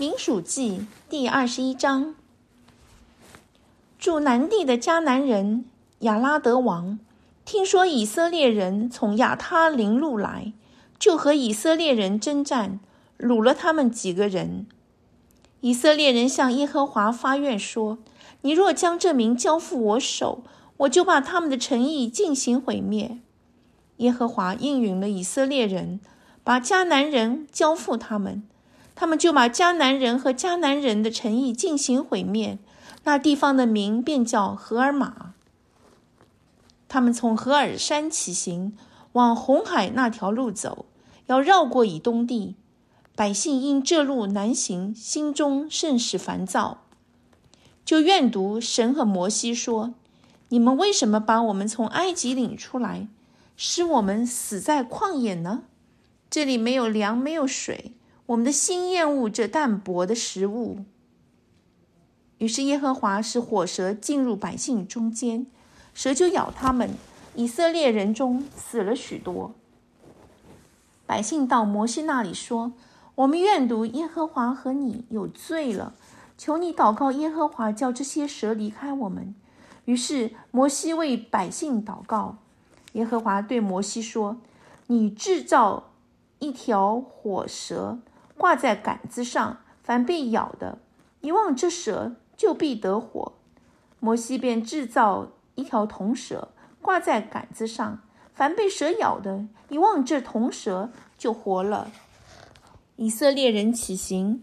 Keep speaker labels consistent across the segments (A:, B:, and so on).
A: 民数记第二十一章，住南地的迦南人亚拉德王，听说以色列人从亚他林路来，就和以色列人征战，掳了他们几个人。以色列人向耶和华发愿说：“你若将这名交付我手，我就把他们的诚意进行毁灭。”耶和华应允了以色列人，把迦南人交付他们。他们就把迦南人和迦南人的诚意进行毁灭，那地方的名便叫荷尔玛。他们从荷尔山起行，往红海那条路走，要绕过以东地。百姓因这路难行，心中甚是烦躁，就怨读神和摩西说：“你们为什么把我们从埃及领出来，使我们死在旷野呢？这里没有粮，没有水。”我们的心厌恶这淡薄的食物。于是耶和华使火蛇进入百姓中间，蛇就咬他们。以色列人中死了许多。百姓到摩西那里说：“我们愿读耶和华和你有罪了，求你祷告耶和华，叫这些蛇离开我们。”于是摩西为百姓祷告。耶和华对摩西说：“你制造一条火蛇。”挂在杆子上，凡被咬的，一望这蛇就必得活。摩西便制造一条铜蛇，挂在杆子上，凡被蛇咬的，一望这铜蛇就活了。以色列人起行，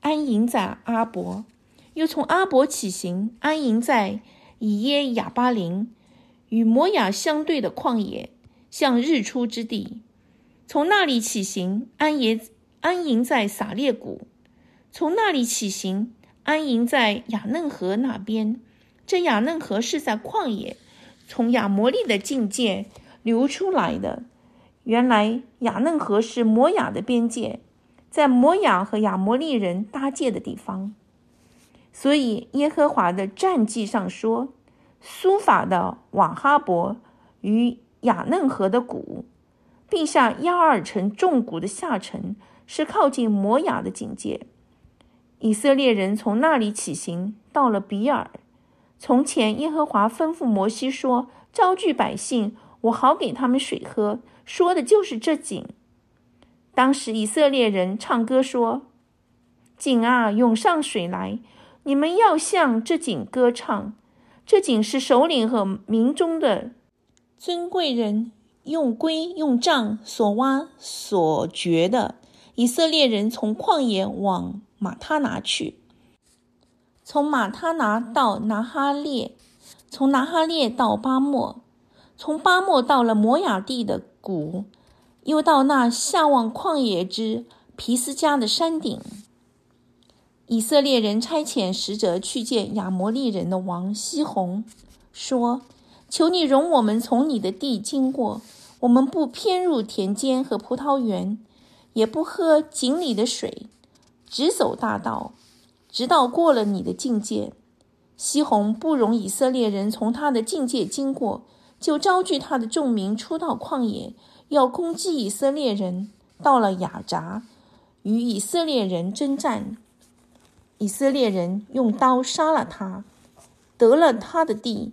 A: 安营在阿伯，又从阿伯起行，安营在以耶亚巴林，与摩亚相对的旷野，向日出之地。从那里起行，安耶。安营在撒列谷，从那里起行，安营在雅嫩河那边。这雅嫩河是在旷野，从亚摩利的境界流出来的。原来雅嫩河是摩亚的边界，在摩亚和亚摩利人搭界的地方。所以耶和华的战记上说：“苏法的瓦哈伯与雅嫩河的谷，并向亚尔城重谷的下城。”是靠近摩雅的境界。以色列人从那里起行，到了比尔。从前耶和华吩咐摩西说：“招聚百姓，我好给他们水喝。”说的就是这井。当时以色列人唱歌说：“井啊，涌上水来！你们要向这井歌唱。这井是首领和民中的尊贵人用龟用杖所挖所掘的。”以色列人从旷野往马他拿去，从马他拿到拿哈列，从拿哈列到巴莫，从巴莫到了摩雅地的谷，又到那下望旷野之皮斯加的山顶。以色列人差遣使者去见亚摩利人的王西宏，说：“求你容我们从你的地经过，我们不偏入田间和葡萄园。”也不喝井里的水，直走大道，直到过了你的境界。西宏不容以色列人从他的境界经过，就招聚他的众民出到旷野，要攻击以色列人。到了雅扎，与以色列人征战，以色列人用刀杀了他，得了他的地，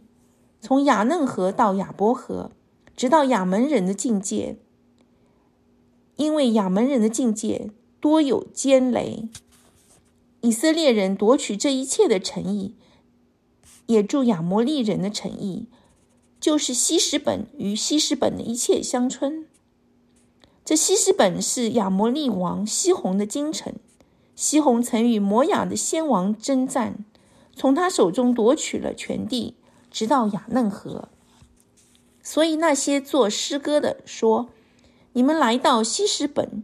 A: 从雅嫩河到雅伯河，直到亚门人的境界。因为亚门人的境界多有奸雷，以色列人夺取这一切的诚意，也助亚摩利人的诚意，就是西什本与西什本的一切乡村。这西什本是亚摩利王西宏的京城，西宏曾与摩亚的先王征战，从他手中夺取了全地，直到雅嫩河。所以那些做诗歌的说。你们来到西什本，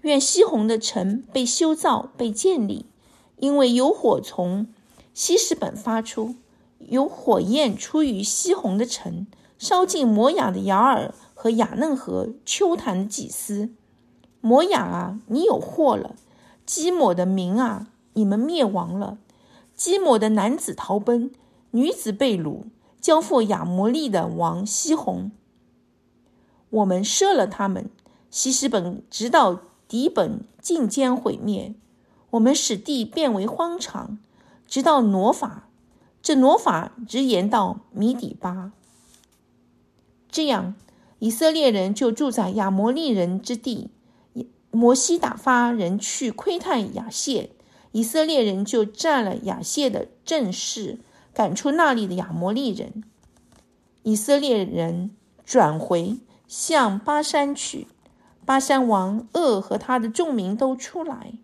A: 愿西红的城被修造、被建立，因为有火从西什本发出，有火焰出于西红的城，烧尽摩雅的雅尔和雅嫩河秋坛的祭司。摩雅啊，你有祸了！基抹的民啊，你们灭亡了！基抹的男子逃奔，女子被掳，交付亚摩利的王西红。我们射了他们，西施本直到底本尽将毁灭。我们使地变为荒场，直到挪法。这挪法直延到米底巴。这样，以色列人就住在亚摩利人之地。摩西打发人去窥探亚谢，以色列人就占了亚谢的阵势，赶出那里的亚摩利人。以色列人转回向巴山去，巴山王鄂和他的众民都出来，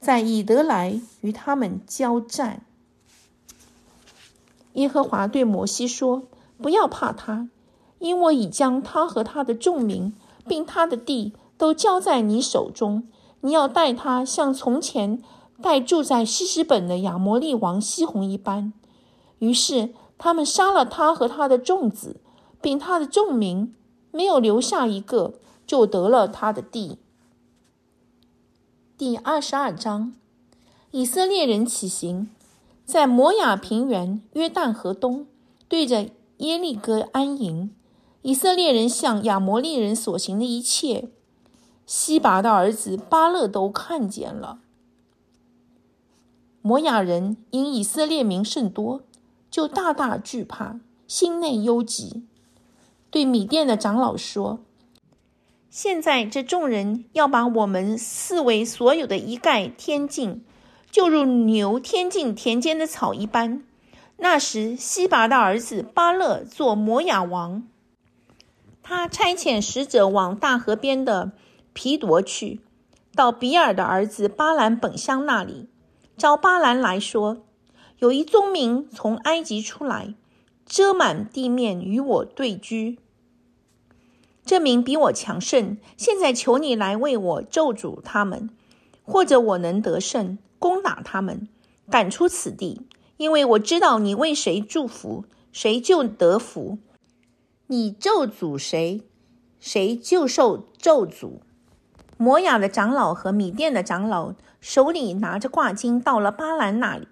A: 在以德来与他们交战。耶和华对摩西说：“不要怕他，因我已将他和他的众民，并他的地。”都交在你手中，你要待他像从前待住在西什本的亚摩利王西宏一般。于是他们杀了他和他的众子，并他的众民，没有留下一个，就得了他的地。第二十二章，以色列人起行，在摩亚平原约旦河东，对着耶利哥安营。以色列人向亚摩利人所行的一切。西拔的儿子巴勒都看见了。摩亚人因以色列民甚多，就大大惧怕，心内忧急，对米店的长老说：“现在这众人要把我们四围所有的一概添尽，就如牛添尽田间的草一般。”那时，西拔的儿子巴勒做摩亚王，他差遣使者往大河边的。皮夺去，到比尔的儿子巴兰本乡那里，召巴兰来说：“有一宗民从埃及出来，遮满地面与我对居。这名比我强盛，现在求你来为我咒诅他们，或者我能得胜，攻打他们，赶出此地。因为我知道你为谁祝福，谁就得福；你咒诅谁，谁就受咒诅。”摩亚的长老和米店的长老手里拿着挂金，到了巴兰那里，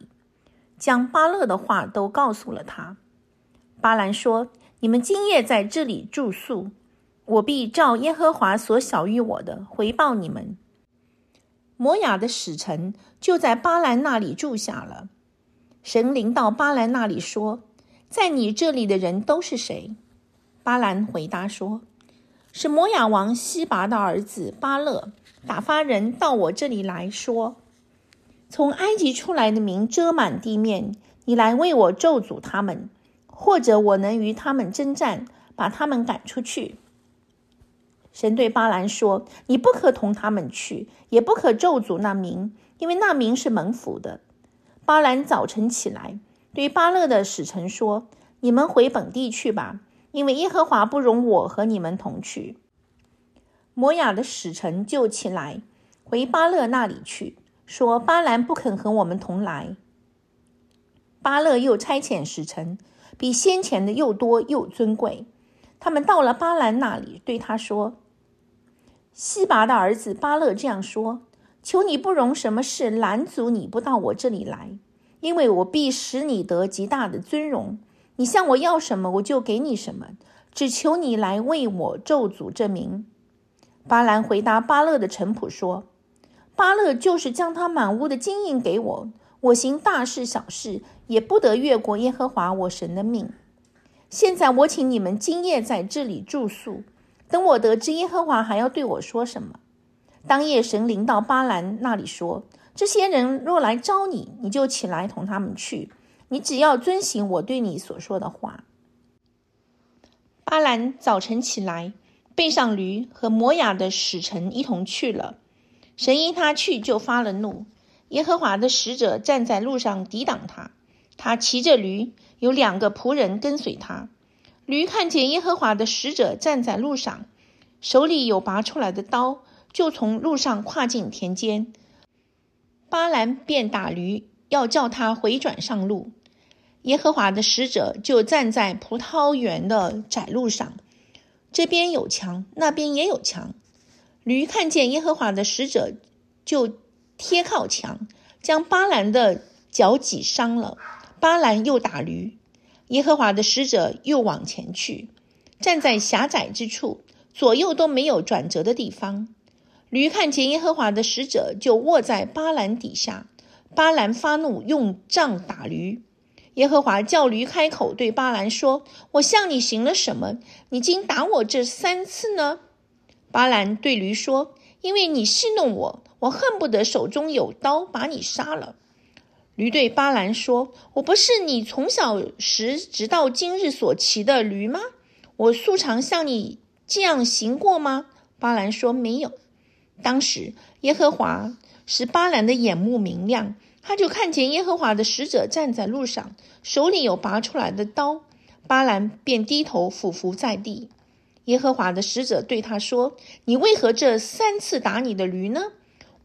A: 将巴勒的话都告诉了他。巴兰说：“你们今夜在这里住宿，我必照耶和华所晓谕我的回报你们。”摩亚的使臣就在巴兰那里住下了。神灵到巴兰那里说：“在你这里的人都是谁？”巴兰回答说。是摩亚王西拔的儿子巴勒打发人到我这里来说：“从埃及出来的民遮满地面，你来为我咒诅他们，或者我能与他们征战，把他们赶出去。”神对巴兰说：“你不可同他们去，也不可咒诅那民，因为那民是蒙福的。”巴兰早晨起来，对巴勒的使臣说：“你们回本地去吧。”因为耶和华不容我和你们同去，摩亚的使臣就起来回巴勒那里去，说巴兰不肯和我们同来。巴勒又差遣使臣，比先前的又多又尊贵。他们到了巴兰那里，对他说：“西拔的儿子巴勒这样说：求你不容什么事拦阻你不到我这里来，因为我必使你得极大的尊荣。”你向我要什么，我就给你什么，只求你来为我咒诅这名。巴兰回答巴勒的臣仆说：“巴勒就是将他满屋的金银给我，我行大事小事也不得越过耶和华我神的命。现在我请你们今夜在这里住宿，等我得知耶和华还要对我说什么。当夜神临到巴兰那里说：这些人若来招你，你就起来同他们去。”你只要遵行我对你所说的话。巴兰早晨起来，背上驴，和摩雅的使臣一同去了。神因他去就发了怒，耶和华的使者站在路上抵挡他。他骑着驴，有两个仆人跟随他。驴看见耶和华的使者站在路上，手里有拔出来的刀，就从路上跨进田间。巴兰便打驴，要叫他回转上路。耶和华的使者就站在葡萄园的窄路上，这边有墙，那边也有墙。驴看见耶和华的使者，就贴靠墙，将巴兰的脚挤伤了。巴兰又打驴，耶和华的使者又往前去，站在狭窄之处，左右都没有转折的地方。驴看见耶和华的使者，就卧在巴兰底下。巴兰发怒，用杖打驴。耶和华叫驴开口，对巴兰说：“我向你行了什么？你竟打我这三次呢？”巴兰对驴说：“因为你戏弄我，我恨不得手中有刀把你杀了。”驴对巴兰说：“我不是你从小时直到今日所骑的驴吗？我素常向你这样行过吗？”巴兰说：“没有。”当时耶和华使巴兰的眼目明亮。他就看见耶和华的使者站在路上，手里有拔出来的刀。巴兰便低头俯伏在地。耶和华的使者对他说：“你为何这三次打你的驴呢？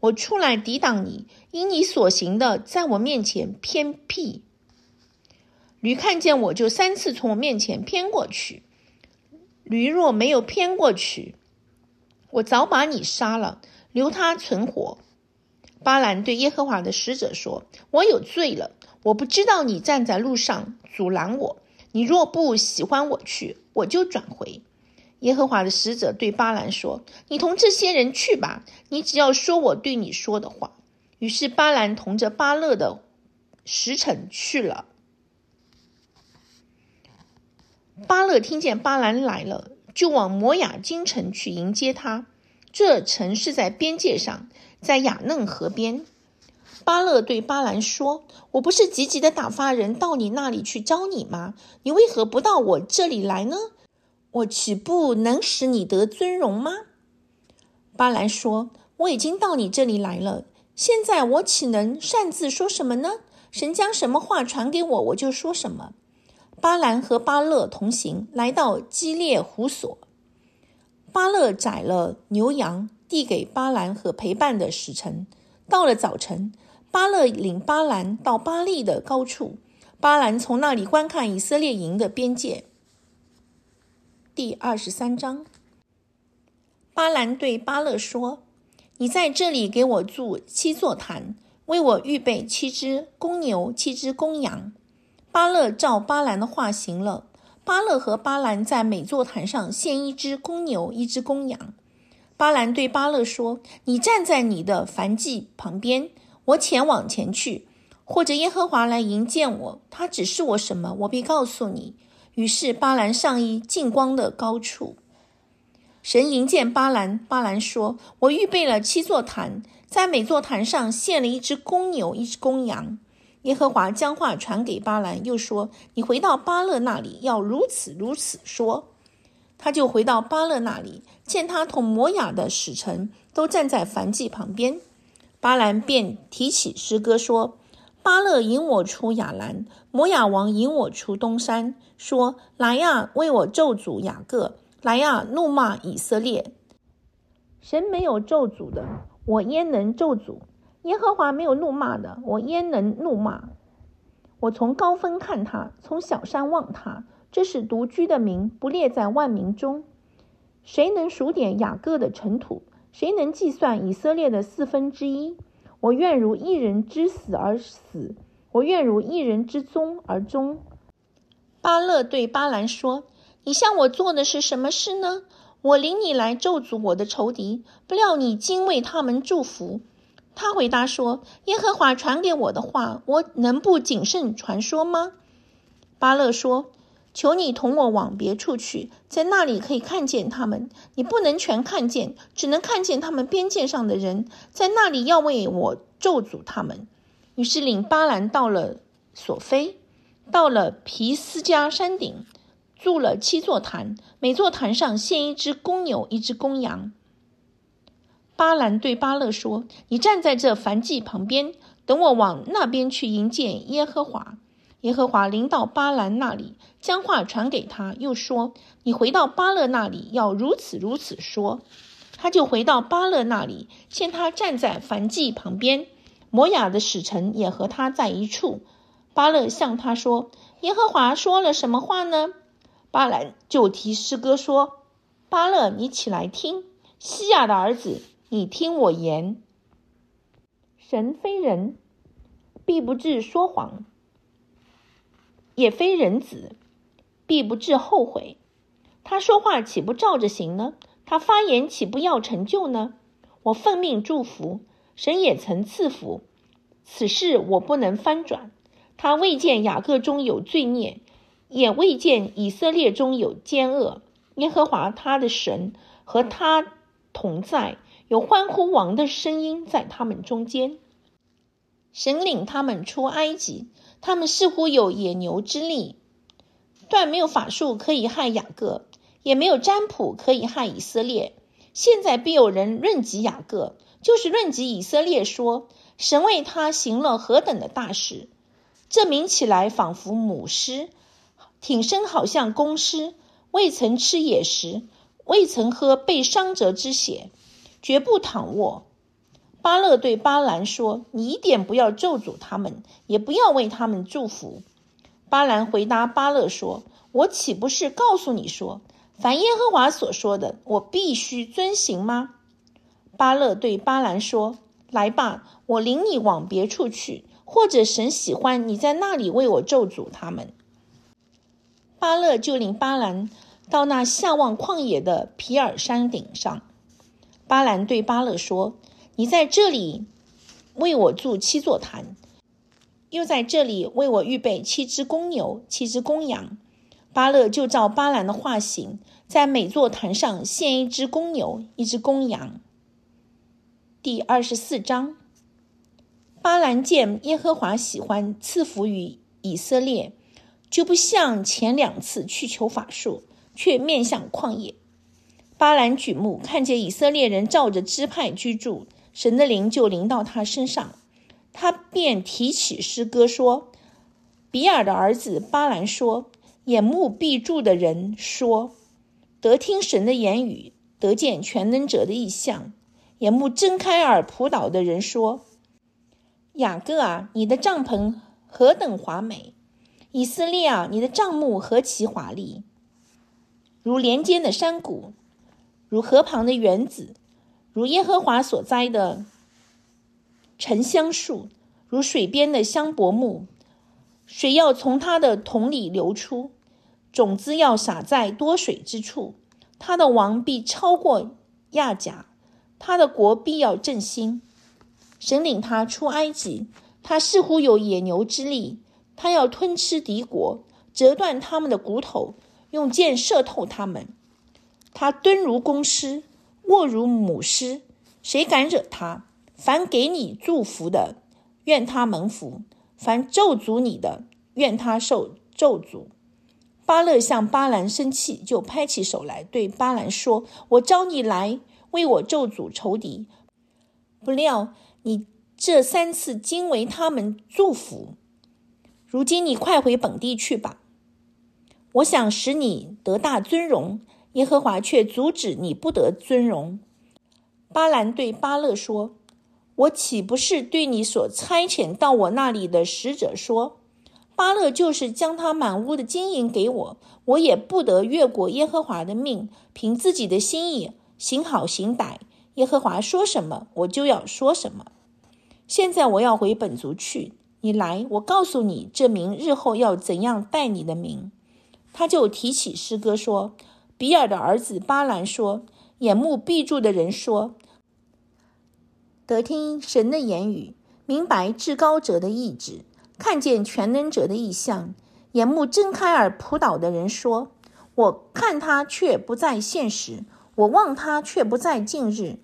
A: 我出来抵挡你，因你所行的在我面前偏僻。驴看见我就三次从我面前偏过去。驴若没有偏过去，我早把你杀了，留他存活。”巴兰对耶和华的使者说：“我有罪了，我不知道你站在路上阻拦我。你若不喜欢我去，我就转回。”耶和华的使者对巴兰说：“你同这些人去吧，你只要说我对你说的话。”于是巴兰同着巴勒的使臣去了。巴勒听见巴兰来了，就往摩雅京城去迎接他。这城是在边界上。在雅嫩河边，巴勒对巴兰说：“我不是急急的打发人到你那里去招你吗？你为何不到我这里来呢？我岂不能使你得尊荣吗？”巴兰说：“我已经到你这里来了，现在我岂能擅自说什么呢？神将什么话传给我，我就说什么。”巴兰和巴勒同行，来到基列湖所，巴勒宰了牛羊。递给巴兰和陪伴的使臣。到了早晨，巴勒领巴兰到巴利的高处，巴兰从那里观看以色列营的边界。第二十三章，巴兰对巴勒说：“你在这里给我筑七座坛，为我预备七只公牛、七只公羊。”巴勒照巴兰的话行了。巴勒和巴兰在每座坛上献一只公牛、一只公羊。巴兰对巴勒说：“你站在你的燔祭旁边，我前往前去，或者耶和华来迎接我，他指示我什么，我必告诉你。”于是巴兰上衣近光的高处，神迎见巴兰。巴兰说：“我预备了七座坛，在每座坛上献了一只公牛，一只公羊。”耶和华将话传给巴兰，又说：“你回到巴勒那里，要如此如此说。”他就回到巴勒那里。见他同摩雅的使臣都站在燔祭旁边，巴兰便提起诗歌说：“巴勒引我出雅兰，摩雅王引我出东山，说：来呀，为我咒诅雅各；来呀，怒骂以色列。神没有咒诅的，我焉能咒诅？耶和华没有怒骂的，我焉能怒骂？我从高峰看他，从小山望他，这是独居的民，不列在万民中。”谁能数点雅各的尘土？谁能计算以色列的四分之一？我愿如一人之死而死，我愿如一人之终而终。巴勒对巴兰说：“你向我做的是什么事呢？我领你来咒诅我的仇敌，不料你竟为他们祝福。”他回答说：“耶和华传给我的话，我能不谨慎传说吗？”巴勒说。求你同我往别处去，在那里可以看见他们。你不能全看见，只能看见他们边界上的人，在那里要为我咒诅他们。于是领巴兰到了索菲，到了皮斯加山顶，筑了七座坛，每座坛上献一只公牛，一只公羊。巴兰对巴勒说：“你站在这燔祭旁边，等我往那边去迎接耶和华。”耶和华临到巴兰那里，将话传给他，又说：“你回到巴勒那里，要如此如此说。”他就回到巴勒那里，见他站在燔祭旁边，摩雅的使臣也和他在一处。巴勒向他说：“耶和华说了什么话呢？”巴兰就提诗歌说：“巴勒，你起来听，西亚的儿子，你听我言。神非人，必不至说谎。”也非人子，必不至后悔。他说话岂不照着行呢？他发言岂不要成就呢？我奉命祝福，神也曾赐福。此事我不能翻转。他未见雅各中有罪孽，也未见以色列中有奸恶。耶和华他的神和他同在，有欢呼王的声音在他们中间。神领他们出埃及，他们似乎有野牛之力，断没有法术可以害雅各，也没有占卜可以害以色列。现在必有人论及雅各，就是论及以色列，说神为他行了何等的大事。这名起来仿佛母狮，挺身好像公狮，未曾吃野食，未曾喝被伤者之血，绝不躺卧。巴勒对巴兰说：“你一点不要咒诅他们，也不要为他们祝福。”巴兰回答巴勒说：“我岂不是告诉你说，凡耶和华所说的，我必须遵行吗？”巴勒对巴兰说：“来吧，我领你往别处去。”或者神喜欢你在那里为我咒诅他们，巴勒就领巴兰到那下望旷野的皮尔山顶上。巴兰对巴勒说：“你在这里为我筑七座坛，又在这里为我预备七只公牛、七只公羊。”巴勒就照巴兰的话行，在每座坛上献一只公牛、一只公羊。第二十四章。巴兰见耶和华喜欢赐福于以色列，就不像前两次去求法术，却面向旷野。巴兰举目看见以色列人照着支派居住，神的灵就临到他身上，他便提起诗歌说：“比尔的儿子巴兰说，眼目闭住的人说，得听神的言语，得见全能者的意象；眼目睁开而扑倒的人说。”雅各啊，你的帐篷何等华美！以色列啊，你的帐幕何其华丽！如连间的山谷，如河旁的园子，如耶和华所栽的沉香树，如水边的香柏木。水要从它的桶里流出，种子要撒在多水之处。他的王必超过亚甲，他的国必要振兴。神领他出埃及，他似乎有野牛之力。他要吞吃敌国，折断他们的骨头，用箭射透他们。他蹲如公狮，卧如母狮。谁敢惹他？凡给你祝福的，愿他蒙福；凡咒诅你的，愿他受咒诅。巴勒向巴兰生气，就拍起手来，对巴兰说：“我招你来为我咒诅仇敌，不料。”你这三次经为他们祝福，如今你快回本地去吧。我想使你得大尊荣，耶和华却阻止你不得尊荣。巴兰对巴勒说：“我岂不是对你所差遣到我那里的使者说，巴勒就是将他满屋的金银给我，我也不得越过耶和华的命，凭自己的心意行好行歹。耶和华说什么，我就要说什么。”现在我要回本族去，你来，我告诉你，这名日后要怎样带你的名。他就提起诗歌说：“比尔的儿子巴兰说，眼目闭住的人说，得听神的言语，明白至高者的意志，看见全能者的意象。眼目睁开而扑倒的人说，我看他却不在现实，我望他却不在近日。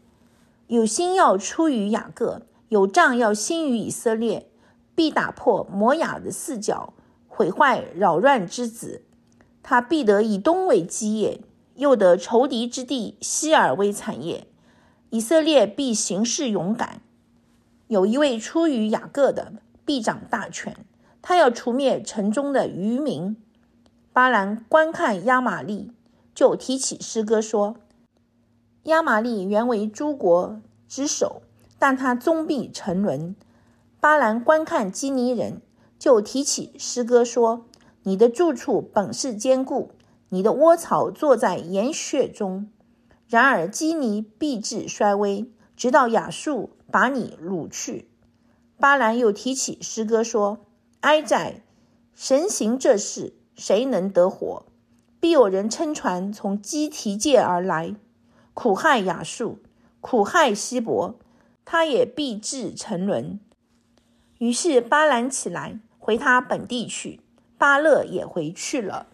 A: 有心要出于雅各。”有仗要兴于以色列，必打破摩雅的四角，毁坏扰乱之子。他必得以东为基业，又得仇敌之地西尔为产业。以色列必行事勇敢。有一位出于雅各的，必掌大权。他要除灭城中的渔民。巴兰观看亚玛利，就提起诗歌说：亚玛利原为诸国之首。但他终必沉沦。巴兰观看基尼人，就提起诗歌说：“你的住处本是坚固，你的窝巢坐在岩穴中。然而基尼必至衰微，直到亚述把你掳去。”巴兰又提起诗歌说：“哀哉！神行这事，谁能得活？必有人撑船从基提界而来，苦害亚述。”苦害希伯，他也必至沉沦。于是巴兰起来，回他本地去，巴勒也回去了。